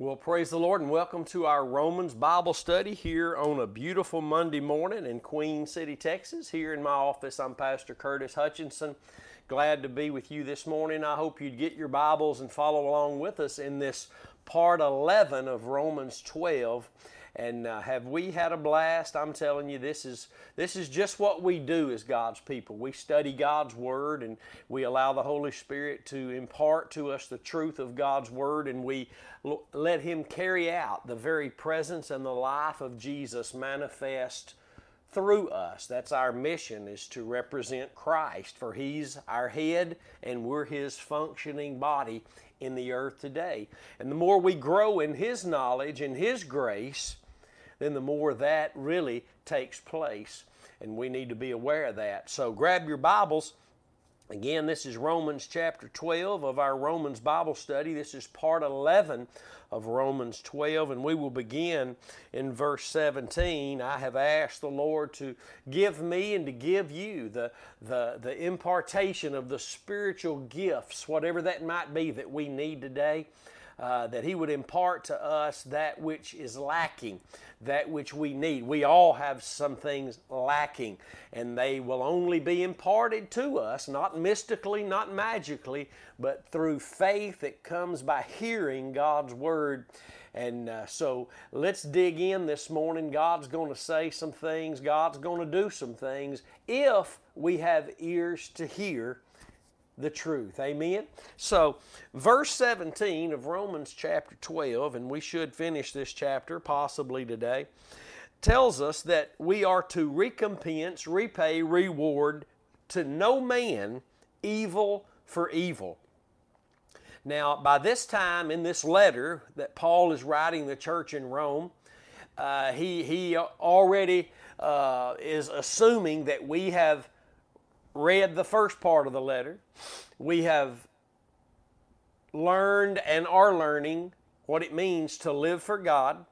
Well, praise the Lord and welcome to our Romans Bible study here on a beautiful Monday morning in Queen City, Texas. Here in my office, I'm Pastor Curtis Hutchinson. Glad to be with you this morning. I hope you'd get your Bibles and follow along with us in this part 11 of Romans 12 and uh, have we had a blast? I'm telling you, this is this is just what we do as God's people. We study God's Word, and we allow the Holy Spirit to impart to us the truth of God's Word, and we l- let Him carry out the very presence and the life of Jesus manifest through us. That's our mission is to represent Christ for he's our head and we're his functioning body in the earth today. And the more we grow in his knowledge and his grace, then the more that really takes place. And we need to be aware of that. So grab your Bibles. Again, this is Romans chapter 12 of our Romans Bible study. This is part 11 of Romans 12, and we will begin in verse 17. I have asked the Lord to give me and to give you the, the, the impartation of the spiritual gifts, whatever that might be that we need today. Uh, that He would impart to us that which is lacking, that which we need. We all have some things lacking, and they will only be imparted to us, not mystically, not magically, but through faith that comes by hearing God's Word. And uh, so let's dig in this morning. God's going to say some things, God's going to do some things if we have ears to hear the truth. Amen? So, verse 17 of Romans chapter 12, and we should finish this chapter possibly today, tells us that we are to recompense, repay, reward to no man evil for evil. Now, by this time in this letter that Paul is writing the church in Rome, uh, he, he already uh, is assuming that we have read the first part of the letter. We have learned and are learning what it means to live for God,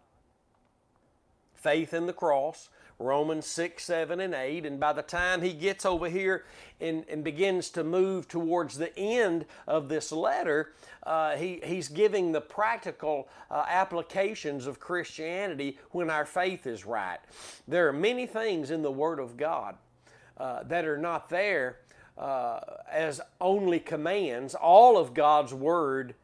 faith in the cross, Romans 6, 7, and 8. And by the time he gets over here and, and begins to move towards the end of this letter, uh, he, he's giving the practical uh, applications of Christianity when our faith is right. There are many things in the Word of God uh, that are not there uh, as only commands. All of God's Word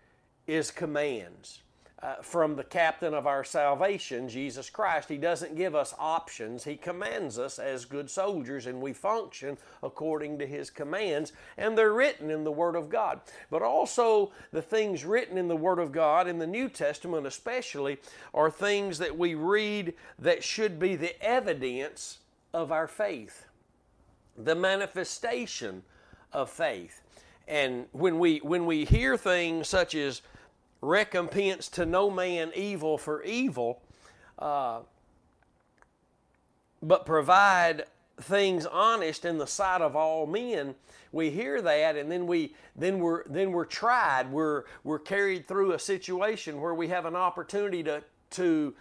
is commands. Uh, from the captain of our salvation, Jesus Christ. He doesn't give us options. He commands us as good soldiers, and we function according to His commands, and they're written in the Word of God. But also, the things written in the Word of God, in the New Testament especially, are things that we read that should be the evidence of our faith the manifestation of faith. And when we when we hear things such as recompense to no man evil for evil, uh, but provide things honest in the sight of all men, we hear that, and then we then we're then we're tried. We're we're carried through a situation where we have an opportunity to to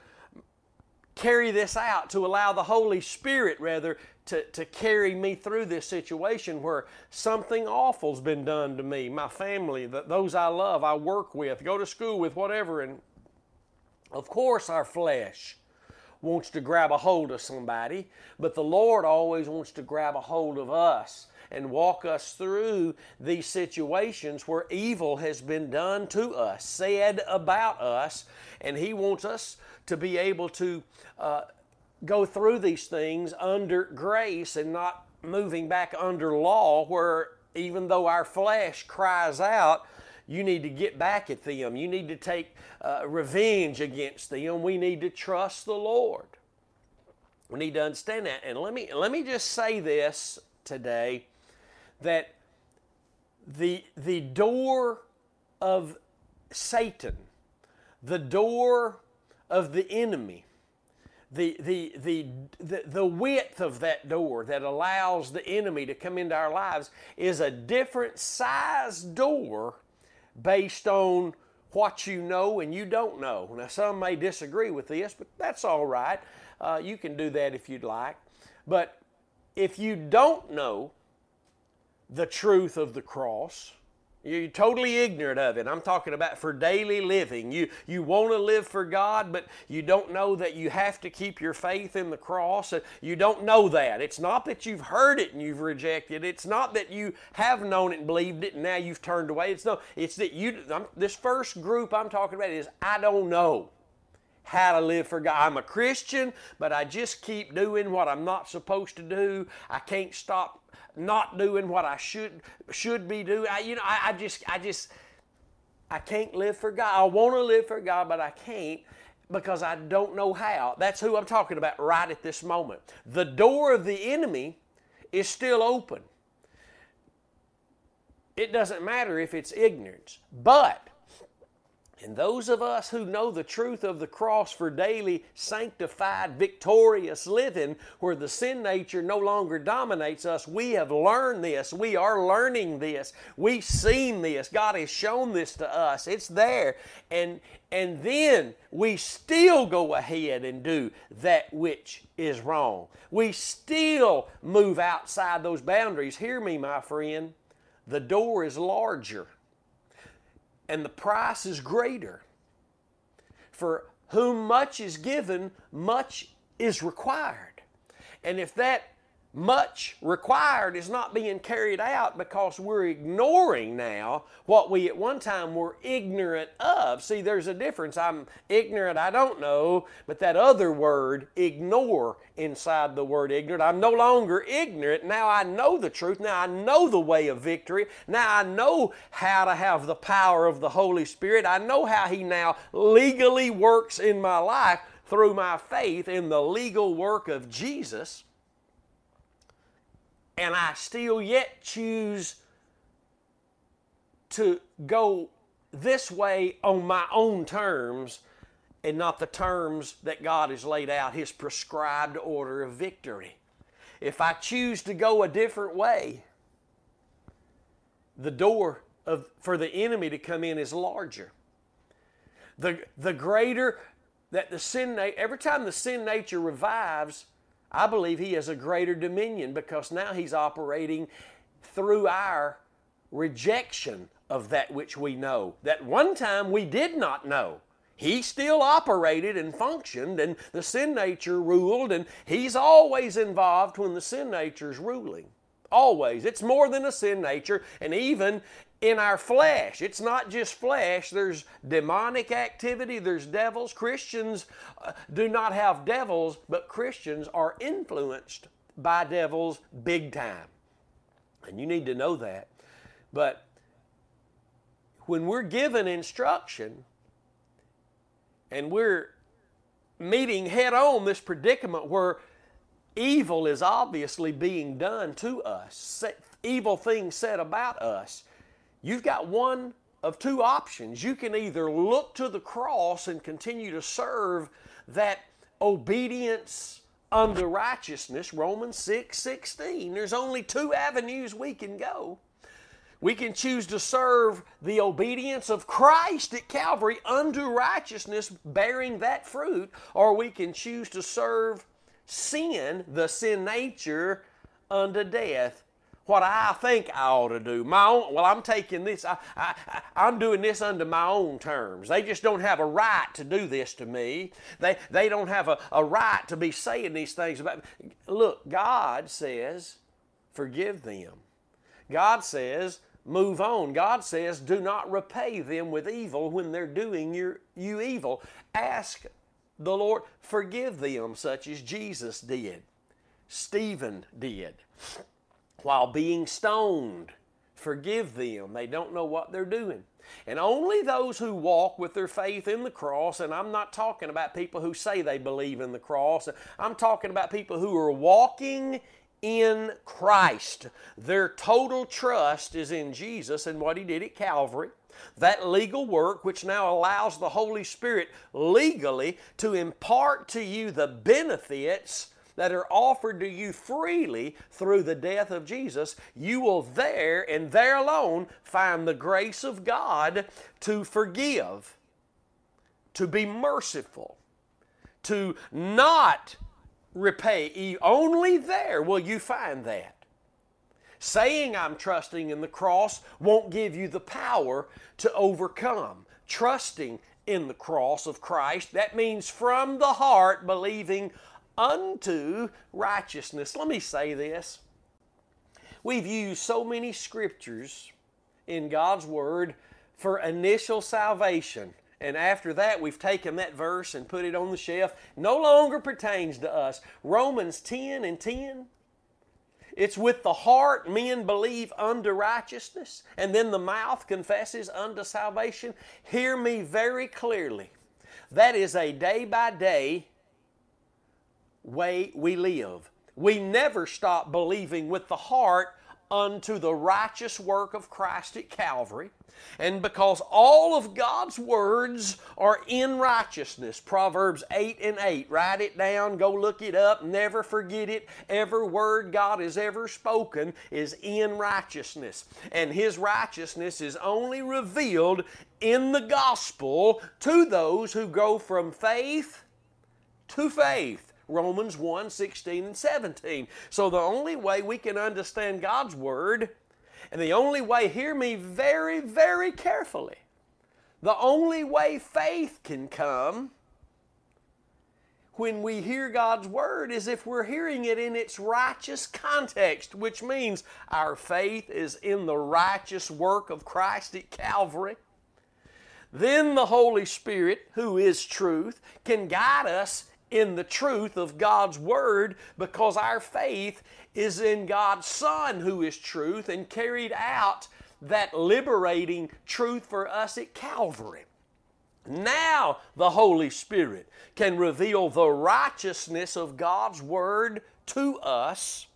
carry this out, to allow the Holy Spirit, rather, to, to carry me through this situation where something awful's been done to me, my family, the, those I love, I work with, go to school with, whatever. And of course, our flesh wants to grab a hold of somebody, but the Lord always wants to grab a hold of us and walk us through these situations where evil has been done to us, said about us, and He wants us to be able to uh, go through these things under grace and not moving back under law, where even though our flesh cries out, you need to get back at them. You need to take uh, revenge against them. We need to trust the Lord. We need to understand that. And let me let me just say this today that the the door of Satan, the door of the enemy, the, the, the, the, width of that door that allows the enemy to come into our lives is a different size door based on what you know and you don't know. Now, some may disagree with this, but that's all right. Uh, you can do that if you'd like. But if you don't know the truth of the cross, You're totally ignorant of it. I'm talking about for daily living. You, you want to live for God, but you don't know that you have to keep your faith in the cross. Uh, you don't know that. It's not that you've heard it and you've rejected it. It's not that you have known it and believed it and now you've turned away. It's no. It's that you. I'm, this first group I'm talking about is I don't know how to live for God. I'm a Christian, but I just keep doing what I'm not supposed to do. I can't stop not doing what I should should be doing. I, you know, I, I just I just I can't live for God. I want to live for God, but I can't because I don't know how. That's who I'm talking about right at this moment. The door of the enemy is still open. It doesn't matter if it's ignorance, but and those of us who know the truth of the cross for daily sanctified, victorious living, where the sin nature no longer dominates us, we have learned this. We are learning this. We've seen this. God has shown this to us. It's there. And, and then we still go ahead and do that which is wrong. We still move outside those boundaries. Hear me, my friend. The door is larger and the price is greater. For whom much is given, much is required. And if that much required is not being carried out because we're ignoring now what we at one time were ignorant of. See, there's a difference. I'm ignorant, I don't know, but that other word, ignore, inside the word ignorant. I'm no longer ignorant. Now I know the truth. Now I know the way of victory. Now I know how to have the power of the Holy Spirit. I know how He now legally works in my life through my faith in the legal work of Jesus and I still yet choose to go this way on my own terms and not the terms that God has laid out, His prescribed order of victory. If I choose to go a different way, the door of, for the enemy to come in is larger. The, the greater that the sin, nature, every time the sin nature revives, I believe he has a greater dominion because now he's operating through our rejection of that which we know. That one time we did not know. He still operated and functioned, and the sin nature ruled, and he's always involved when the sin nature is ruling. Always. It's more than a sin nature, and even in our flesh. It's not just flesh, there's demonic activity, there's devils. Christians uh, do not have devils, but Christians are influenced by devils big time. And you need to know that. But when we're given instruction and we're meeting head on this predicament where evil is obviously being done to us, evil things said about us, You've got one of two options. You can either look to the cross and continue to serve that obedience unto righteousness, Romans 6 16. There's only two avenues we can go. We can choose to serve the obedience of Christ at Calvary unto righteousness, bearing that fruit, or we can choose to serve sin, the sin nature, unto death, what I think I ought to do. My own, well, I'm taking this, I, I, I'm doing this under my own terms. They just don't have a right to do this to me. They, they don't have a, a right to be saying these things about me. Look, God says, forgive them. God says, move on. God says, do not repay them with evil when they're doing your, you evil. Ask the Lord, forgive them, such as Jesus did, Stephen did while being stoned. Forgive them. They don't know what they're doing. And only those who walk with their faith in the cross, and I'm not talking about people who say they believe in the cross, I'm talking about people who are walking in Christ. Their total trust is in Jesus and what He did at Calvary. That legal work, which now allows the Holy Spirit legally to impart to you the benefits that are offered to you freely through the death of Jesus, you will there and there alone find the grace of God to forgive, to be merciful, to not repay. Only there will you find that. Saying I'm trusting in the cross won't give you the power to overcome. Trusting in the cross of Christ, that means from the heart believing unto righteousness. Let me say this. We've used so many scriptures in God's Word for initial salvation. And after that, we've taken that verse and put it on the shelf. No longer pertains to us. Romans 10 and 10. It's with the heart men believe unto righteousness, and then the mouth confesses unto salvation. Hear me very clearly. That is a day by day way we live. We never stop believing with the heart unto the righteous work of Christ at Calvary. And because all of God's words are in righteousness, Proverbs 8 and 8, write it down, go look it up, never forget it. Every word God has ever spoken is in righteousness. And His righteousness is only revealed in the gospel to those who go from faith to faith. Romans 1 16 and 17. So the only way we can understand God's Word, and the only way, hear me very, very carefully, the only way faith can come when we hear God's Word is if we're hearing it in its righteous context, which means our faith is in the righteous work of Christ at Calvary. Then the Holy Spirit, who is truth, can guide us in the truth of God's Word because our faith is in God's Son who is truth and carried out that liberating truth for us at Calvary. Now the Holy Spirit can reveal the righteousness of God's Word to us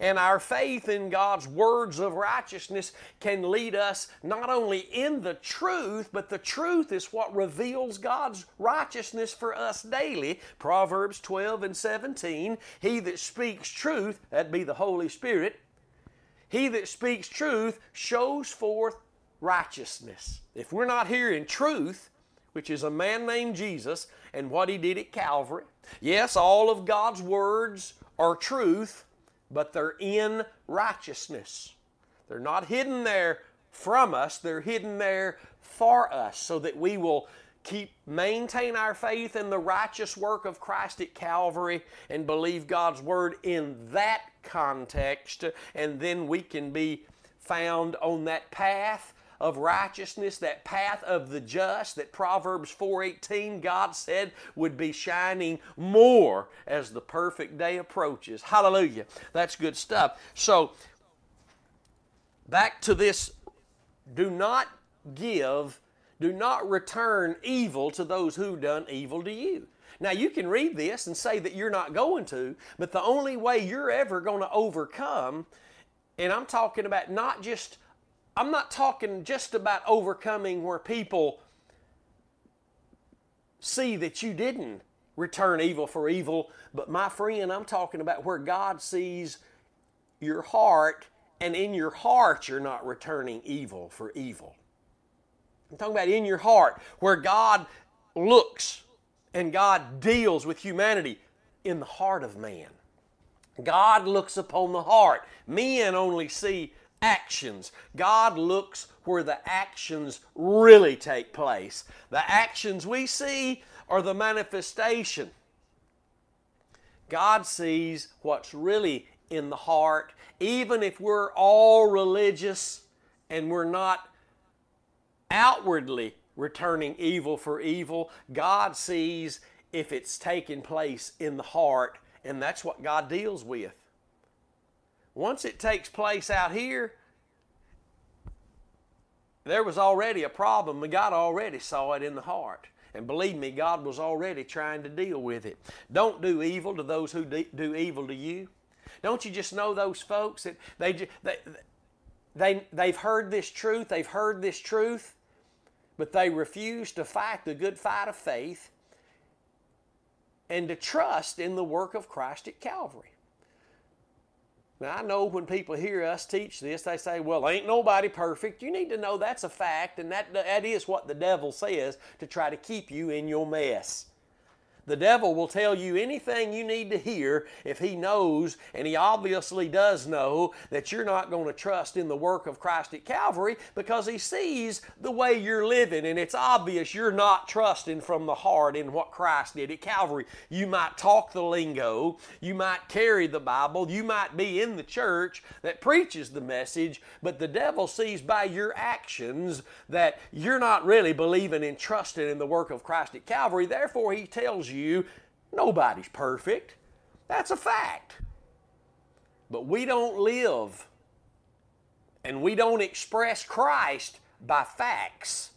and our faith in God's words of righteousness can lead us not only in the truth, but the truth is what reveals God's righteousness for us daily. Proverbs 12 and 17 He that speaks truth, that be the Holy Spirit, he that speaks truth shows forth righteousness. If we're not hearing truth, which is a man named Jesus and what he did at Calvary, yes, all of God's words are truth, but they're in righteousness. They're not hidden there from us, they're hidden there for us so that we will keep maintain our faith in the righteous work of Christ at Calvary and believe God's word in that context and then we can be found on that path of righteousness, that path of the just that Proverbs 4:18 God said would be shining more as the perfect day approaches. Hallelujah. That's good stuff. So back to this do not give, do not return evil to those who done evil to you. Now, you can read this and say that you're not going to, but the only way you're ever going to overcome, and I'm talking about not just I'm not talking just about overcoming where people see that you didn't return evil for evil, but my friend, I'm talking about where God sees your heart, and in your heart, you're not returning evil for evil. I'm talking about in your heart, where God looks and God deals with humanity in the heart of man. God looks upon the heart. Men only see actions. God looks where the actions really take place. The actions we see are the manifestation. God sees what's really in the heart, even if we're all religious and we're not outwardly returning evil for evil. God sees if it's taking place in the heart, and that's what God deals with. Once it takes place out here, there was already a problem, and God already saw it in the heart. And believe me, God was already trying to deal with it. Don't do evil to those who do evil to you. Don't you just know those folks that they, they, they, they've heard this truth, they've heard this truth, but they refuse to fight the good fight of faith and to trust in the work of Christ at Calvary. Now, I know when people hear us teach this, they say, well, ain't nobody perfect. You need to know that's a fact, and that, that is what the devil says to try to keep you in your mess. The devil will tell you anything you need to hear if he knows, and he obviously does know, that you're not going to trust in the work of Christ at Calvary because he sees the way you're living, and it's obvious you're not trusting from the heart in what Christ did at Calvary. You might talk the lingo, you might carry the Bible, you might be in the church that preaches the message, but the devil sees by your actions that you're not really believing and trusting in the work of Christ at Calvary. Therefore, he tells you you, nobody's perfect. That's a fact. But we don't live and we don't express Christ by facts.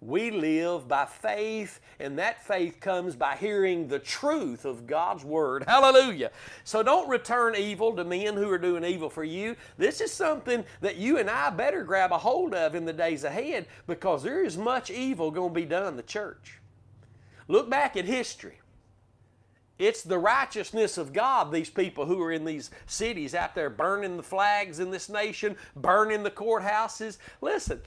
We live by faith, and that faith comes by hearing the truth of God's Word. Hallelujah. So don't return evil to men who are doing evil for you. This is something that you and I better grab a hold of in the days ahead because there is much evil going to be done the church. Look back at history. It's the righteousness of God, these people who are in these cities out there burning the flags in this nation, burning the courthouses. Listen,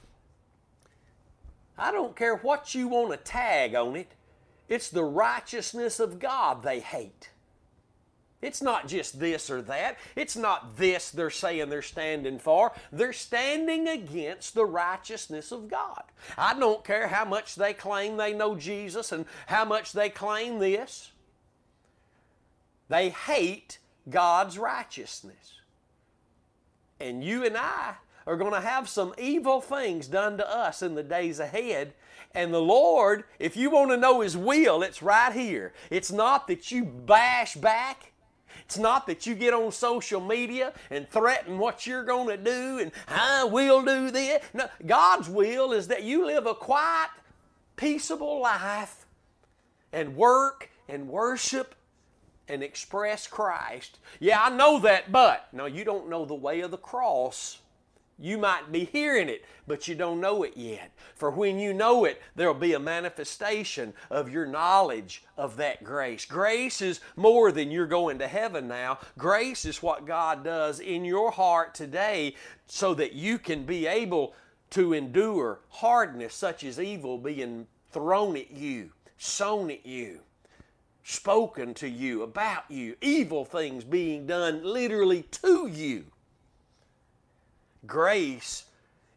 I don't care what you want to tag on it, it's the righteousness of God they hate. It's not just this or that. It's not this they're saying they're standing for. They're standing against the righteousness of God. I don't care how much they claim they know Jesus and how much they claim this. They hate God's righteousness. And you and I are going to have some evil things done to us in the days ahead. And the Lord, if you want to know His will, it's right here. It's not that you bash back. It's not that you get on social media and threaten what you're going to do and I will do this. No, God's will is that you live a quiet, peaceable life and work and worship and express Christ. Yeah, I know that, but no, you don't know the way of the cross. You might be hearing it, but you don't know it yet. For when you know it, there'll be a manifestation of your knowledge of that grace. Grace is more than you're going to heaven now. Grace is what God does in your heart today so that you can be able to endure hardness such as evil being thrown at you, sown at you spoken to you, about you, evil things being done literally to you. Grace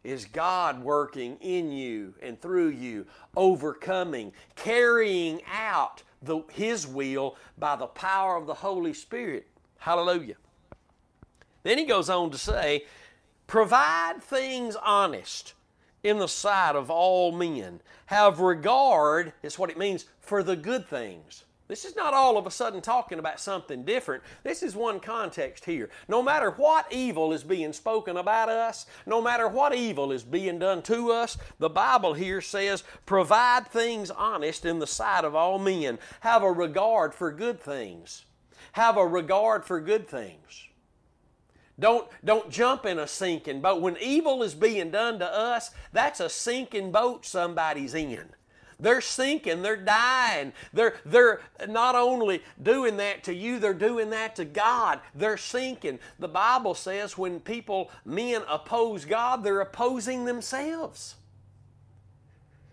is God working in you and through you, overcoming, carrying out the, His will by the power of the Holy Spirit. Hallelujah. Then he goes on to say, provide things honest in the sight of all men. Have regard, is what it means, for the good things. This is not all of a sudden talking about something different. This is one context here. No matter what evil is being spoken about us, no matter what evil is being done to us, the Bible here says, provide things honest in the sight of all men. Have a regard for good things. Have a regard for good things. Don't, don't jump in a sinking boat. When evil is being done to us, that's a sinking boat somebody's in. They're sinking, they're dying. They're, they're not only doing that to you, they're doing that to God. They're sinking. The Bible says when people, men oppose God, they're opposing themselves.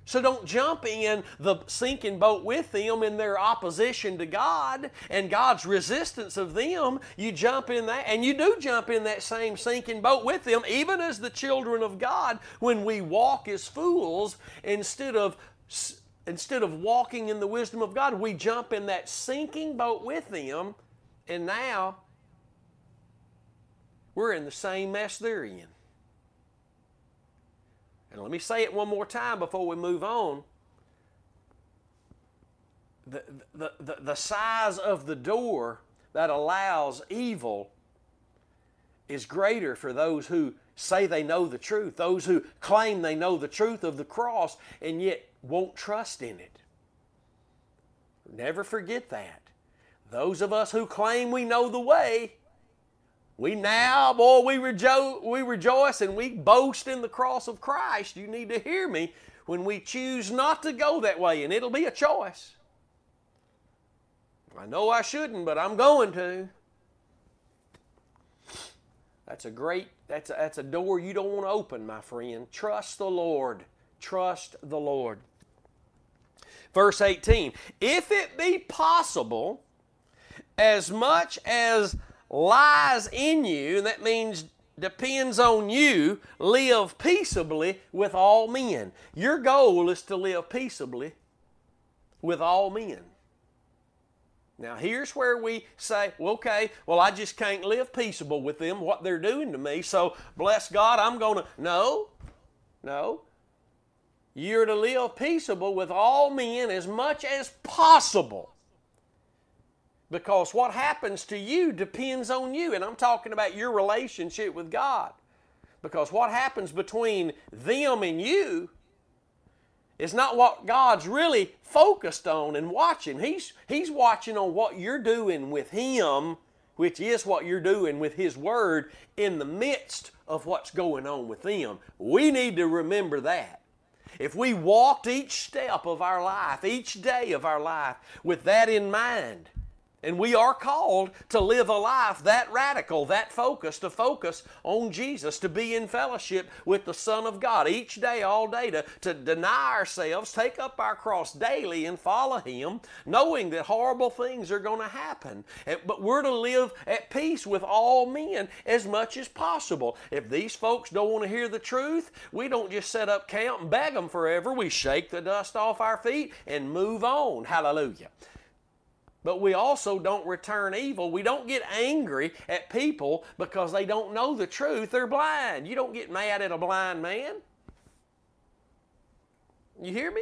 So don't jump in the sinking boat with them in their opposition to God and God's resistance of them. You jump in that, and you do jump in that same sinking boat with them, even as the children of God, when we walk as fools instead of instead of walking in the wisdom of God, we jump in that sinking boat with them, and now we're in the same mess they're in. And let me say it one more time before we move on. The, the, the, the size of the door that allows evil is greater for those who say they know the truth, those who claim they know the truth of the cross, and yet won't trust in it. Never forget that. Those of us who claim we know the way, we now, boy, we, rejo- we rejoice and we boast in the cross of Christ. You need to hear me when we choose not to go that way, and it'll be a choice. I know I shouldn't, but I'm going to. That's a great, that's a, that's a door you don't want to open, my friend. Trust the Lord. Trust the Lord. Verse 18 If it be possible, as much as lies in you, and that means depends on you, live peaceably with all men. Your goal is to live peaceably with all men. Now, here's where we say, well, okay, well, I just can't live peaceable with them, what they're doing to me, so bless God, I'm going to. No, no. You're to live peaceable with all men as much as possible. Because what happens to you depends on you. And I'm talking about your relationship with God. Because what happens between them and you is not what God's really focused on and watching. He's, he's watching on what you're doing with Him, which is what you're doing with His Word in the midst of what's going on with them. We need to remember that. If we walked each step of our life, each day of our life, with that in mind, and we are called to live a life that radical, that focused, to focus on Jesus, to be in fellowship with the Son of God each day, all day, to, to deny ourselves, take up our cross daily and follow Him, knowing that horrible things are going to happen. But we're to live at peace with all men as much as possible. If these folks don't want to hear the truth, we don't just set up camp and beg them forever. We shake the dust off our feet and move on. Hallelujah. But we also don't return evil. We don't get angry at people because they don't know the truth. They're blind. You don't get mad at a blind man. You hear me?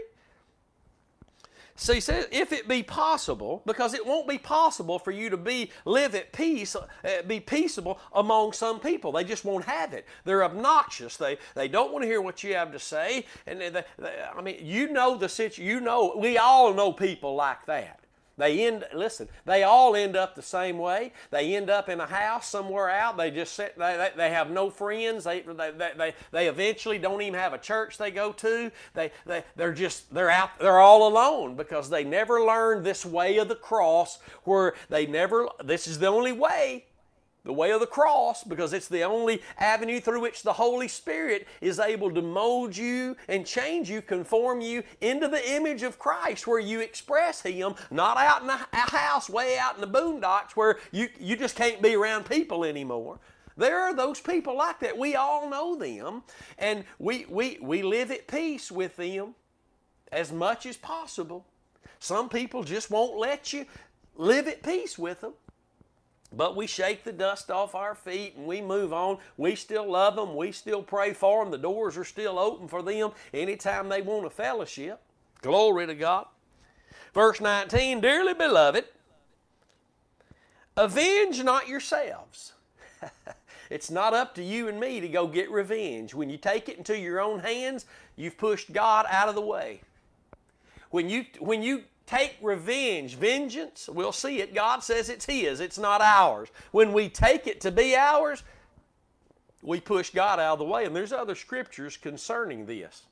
So he says, if it be possible, because it won't be possible for you to be live at peace, uh, be peaceable among some people. They just won't have it. They're obnoxious. They they don't want to hear what you have to say. And they, they, I mean, you know the situation. You know, we all know people like that. They end, listen, they all end up the same way. They end up in a house somewhere out. They just sit, they, they, they have no friends. They, they, they, they eventually don't even have a church they go to. They, they, they're just, they're out, they're all alone because they never learned this way of the cross where they never, this is the only way the way of the cross, because it's the only avenue through which the Holy Spirit is able to mold you and change you, conform you into the image of Christ, where you express Him, not out in a house way out in the boondocks where you, you just can't be around people anymore. There are those people like that. We all know them, and we, we, we live at peace with them as much as possible. Some people just won't let you live at peace with them. But we shake the dust off our feet and we move on. We still love them. We still pray for them. The doors are still open for them anytime they want a fellowship. Glory to God. Verse 19 Dearly beloved, avenge not yourselves. it's not up to you and me to go get revenge. When you take it into your own hands, you've pushed God out of the way. When you, when you take revenge, vengeance, we'll see it. God says it's His, it's not ours. When we take it to be ours, we push God out of the way. And there's other scriptures concerning this.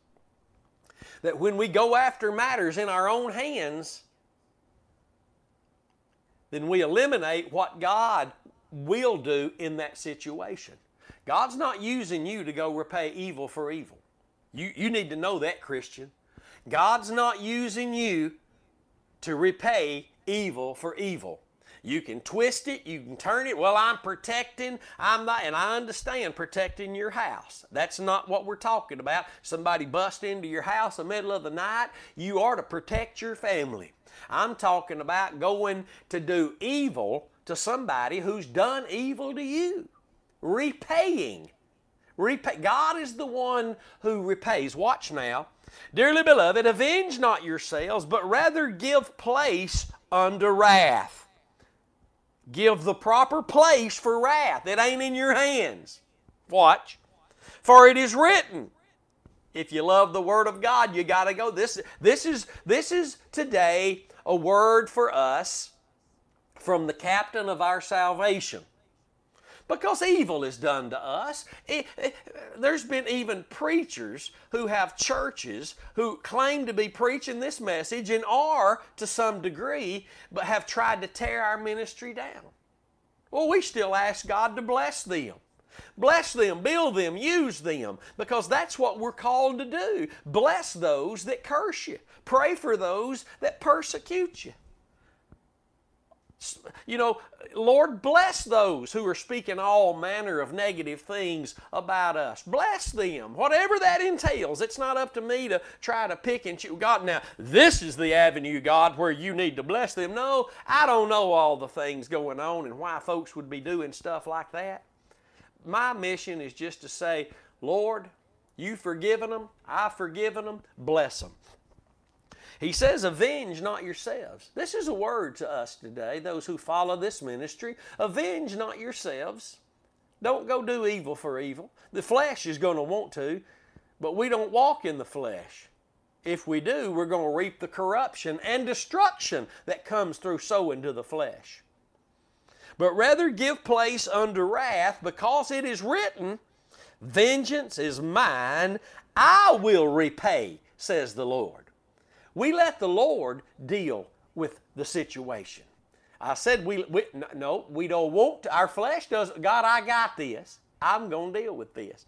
That when we go after matters in our own hands, then we eliminate what God will do in that situation. God's not using you to go repay evil for evil. You, you need to know that, Christian. God's not using you to repay evil for evil. You can twist it, you can turn it. Well, I'm protecting, I'm not, and I understand protecting your house. That's not what we're talking about. Somebody bust into your house in the middle of the night, you are to protect your family. I'm talking about going to do evil to somebody who's done evil to you. Repaying. Repay. God is the one who repays. Watch now. Dearly beloved, avenge not yourselves, but rather give place unto wrath. Give the proper place for wrath. It ain't in your hands. Watch. For it is written, if you love the Word of God, you got to go. This, this, is, this is today a word for us from the captain of our salvation because evil is done to us. there's been even preachers who have churches who claim to be preaching this message and are to some degree, but have tried to tear our ministry down. Well, we still ask God to bless them. Bless them, build them, use them, because that's what we're called to do. Bless those that curse you, pray for those that persecute you. You know, Lord, bless those who are speaking all manner of negative things about us. Bless them, whatever that entails. It's not up to me to try to pick and choose. God, now, this is the avenue, God, where you need to bless them. No, I don't know all the things going on and why folks would be doing stuff like that. My mission is just to say, Lord, you've forgiven them, I've forgiven them, bless them. He says, Avenge not yourselves. This is a word to us today, those who follow this ministry. Avenge not yourselves. Don't go do evil for evil. The flesh is going to want to, but we don't walk in the flesh. If we do, we're going to reap the corruption and destruction that comes through sowing to the flesh. But rather give place unto wrath, because it is written, Vengeance is mine, I will repay, says the Lord. We let the Lord deal with the situation. I said we, we no, we don't want to. Our flesh does. God, I got this. I'm going to deal with this.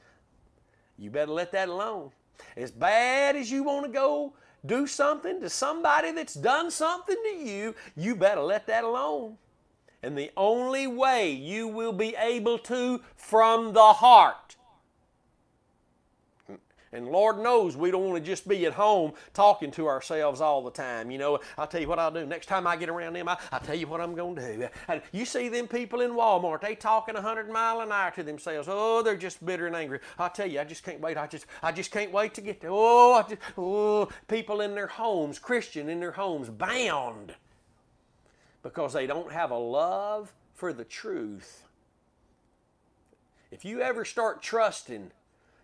You better let that alone. As bad as you want to go do something to somebody that's done something to you, you better let that alone. And the only way you will be able to from the heart and Lord knows we don't want to just be at home talking to ourselves all the time. You know, I'll tell you what I'll do. Next time I get around them, I, will tell you what I'm going to do. And you see them people in Walmart, they talking 100 mile an hour to themselves. Oh, they're just bitter and angry. I'll tell you, I just can't wait. I just, I just can't wait to get there. Oh, I just, oh, people in their homes, Christian in their homes, bound because they don't have a love for the truth. If you ever start trusting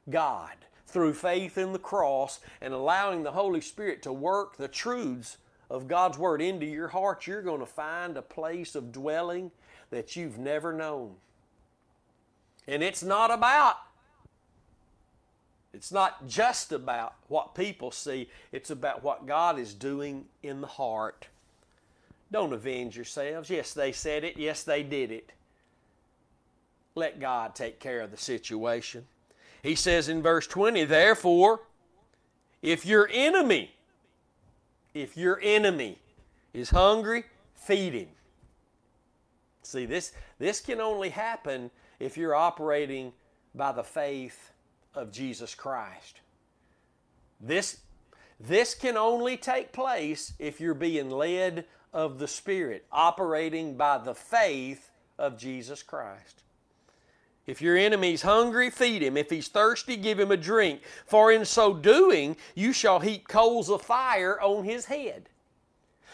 God, through faith in the cross and allowing the Holy Spirit to work the truths of God's Word into your heart, you're going to find a place of dwelling that you've never known. And it's not about, it's not just about what people see, it's about what God is doing in the heart. Don't avenge yourselves. Yes, they said it. Yes, they did it. Let God take care of the situation. He says in verse 20, therefore, if your enemy, if your enemy is hungry, feed him. See, this, this can only happen if you're operating by the faith of Jesus Christ. This, this can only take place if you're being led of the Spirit, operating by the faith of Jesus Christ. If your enemy's hungry, feed him. If he's thirsty, give him a drink. For in so doing, you shall heap coals of fire on his head.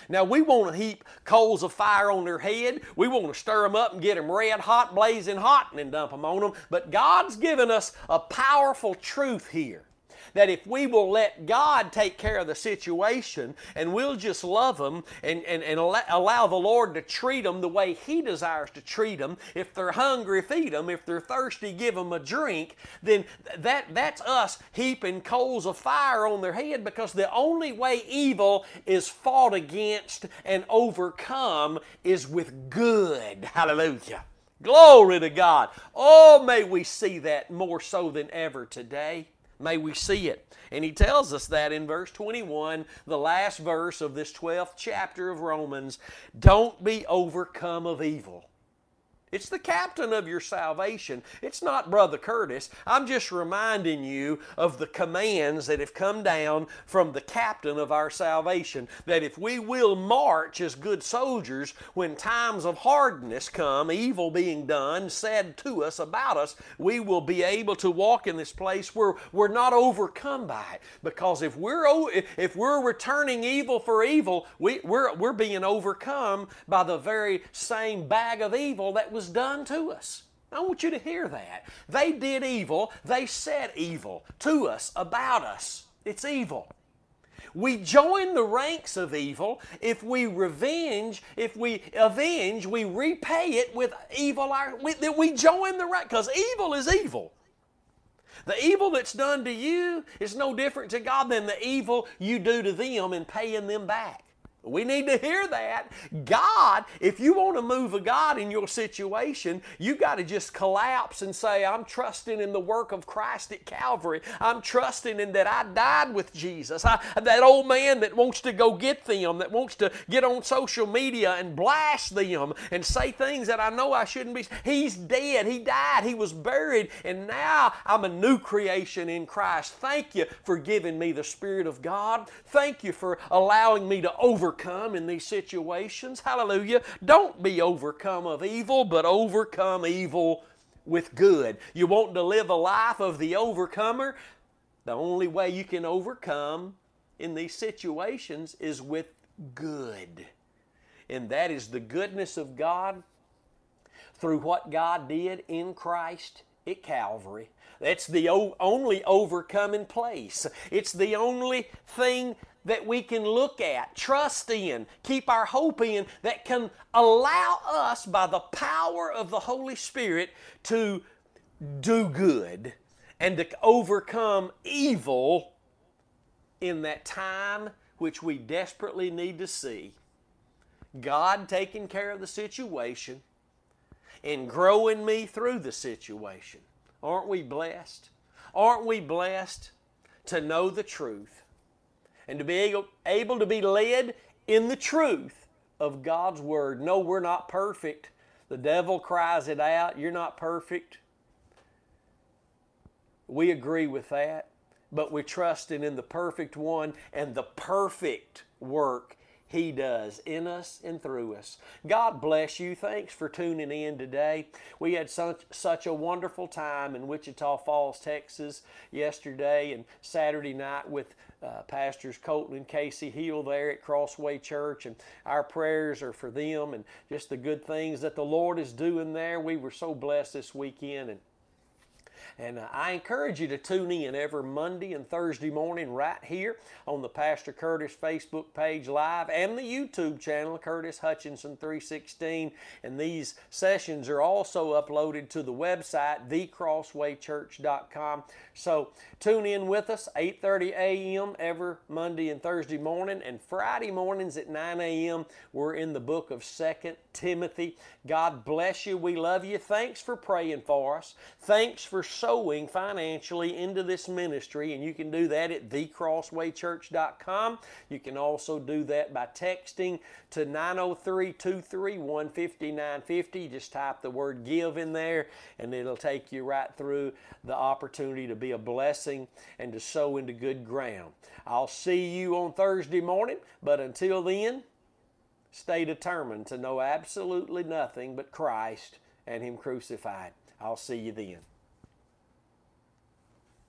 Now, we want to heap coals of fire on their head. We want to stir them up and get them red hot, blazing hot, and then dump them on them. But God's given us a powerful truth here that if we will let God take care of the situation and we'll just love them and, and, and allow the Lord to treat them the way He desires to treat them, if they're hungry, feed them. If they're thirsty, give them a drink. Then that, that's us heaping coals of fire on their head because the only way evil is fought against and overcome is with good. Hallelujah. Glory to God. Oh, may we see that more so than ever today. May we see it. And he tells us that in verse 21, the last verse of this 12th chapter of Romans don't be overcome of evil. It's the captain of your salvation. It's not Brother Curtis. I'm just reminding you of the commands that have come down from the captain of our salvation. That if we will march as good soldiers when times of hardness come, evil being done, said to us about us, we will be able to walk in this place where we're not overcome by it. Because if we're if we're returning evil for evil, we, we're, we're being overcome by the very same bag of evil that was was done to us. I want you to hear that. They did evil, they said evil to us, about us. It's evil. We join the ranks of evil. If we revenge, if we avenge, we repay it with evil. Our, we, we join the rank because evil is evil. The evil that's done to you is no different to God than the evil you do to them in paying them back. We need to hear that. God, if you want to move a God in your situation, you got to just collapse and say, I'm trusting in the work of Christ at Calvary. I'm trusting in that I died with Jesus. I, that old man that wants to go get them, that wants to get on social media and blast them and say things that I know I shouldn't be. He's dead. He died. He was buried. And now I'm a new creation in Christ. Thank you for giving me the Spirit of God. Thank you for allowing me to over overcome in these situations. Hallelujah. Don't be overcome of evil, but overcome evil with good. You want to live a life of the overcomer? The only way you can overcome in these situations is with good. And that is the goodness of God through what God did in Christ at Calvary. That's the only overcoming place. It's the only thing that we can look at, trust in, keep our hope in, that can allow us, by the power of the Holy Spirit, to do good and to overcome evil in that time which we desperately need to see. God taking care of the situation and growing me through the situation. Aren't we blessed? Aren't we blessed to know the truth? And to be able, able to be led in the truth of God's Word. No, we're not perfect. The devil cries it out. You're not perfect. We agree with that, but we're trusting in the perfect one and the perfect work he does in us and through us. God bless you. Thanks for tuning in today. We had such, such a wonderful time in Wichita Falls, Texas yesterday and Saturday night with uh, Pastors Colton and Casey Hill there at Crossway Church, and our prayers are for them and just the good things that the Lord is doing there. We were so blessed this weekend, and and uh, I encourage you to tune in every Monday and Thursday morning right here on the Pastor Curtis Facebook page live and the YouTube channel, Curtis Hutchinson 316. And these sessions are also uploaded to the website, thecrosswaychurch.com. So tune in with us 8:30 a.m. every Monday and Thursday morning, and Friday mornings at 9 a.m. We're in the book of Second Timothy. God bless you. We love you. Thanks for praying for us. Thanks for sowing financially into this ministry, and you can do that at thecrosswaychurch.com. You can also do that by texting to 903 231 5950. Just type the word give in there, and it'll take you right through the opportunity to be a blessing and to sow into good ground. I'll see you on Thursday morning, but until then, stay determined to know absolutely nothing but Christ and Him crucified. I'll see you then.